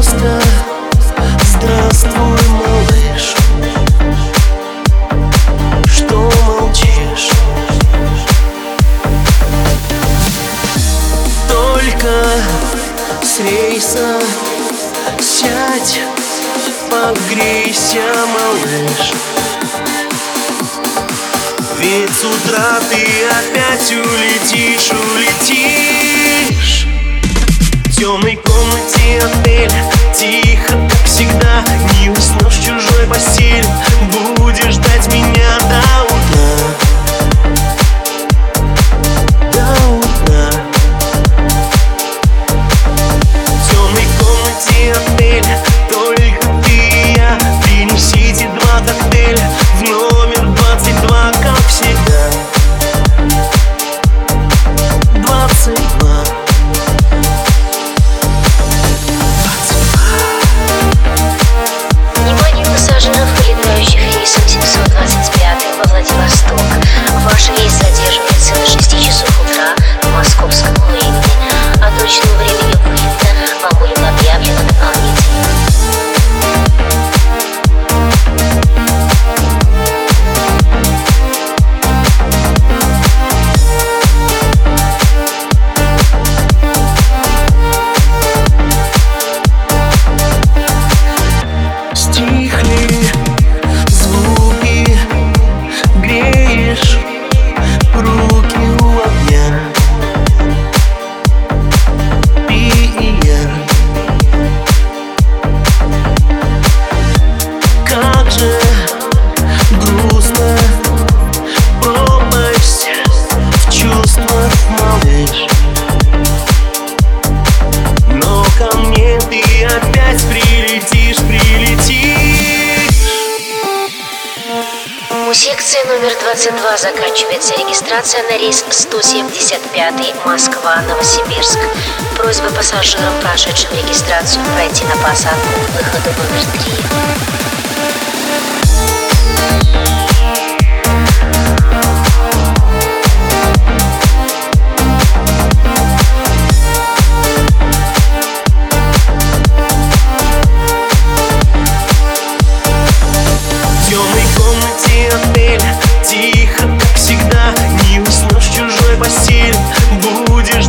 Просто Здравствуй, малыш. Что молчишь? Только с рейса Сядь, погрейся, малыш. Ведь с утра ты опять улетишь. Секции номер 22 заканчивается регистрация на рейс 175 Москва-Новосибирск. Просьба пассажирам, прошедшим регистрацию, пройти на посадку к выходу номер 3. комнате отель Тихо, как всегда Не уснешь чужой постель. Будешь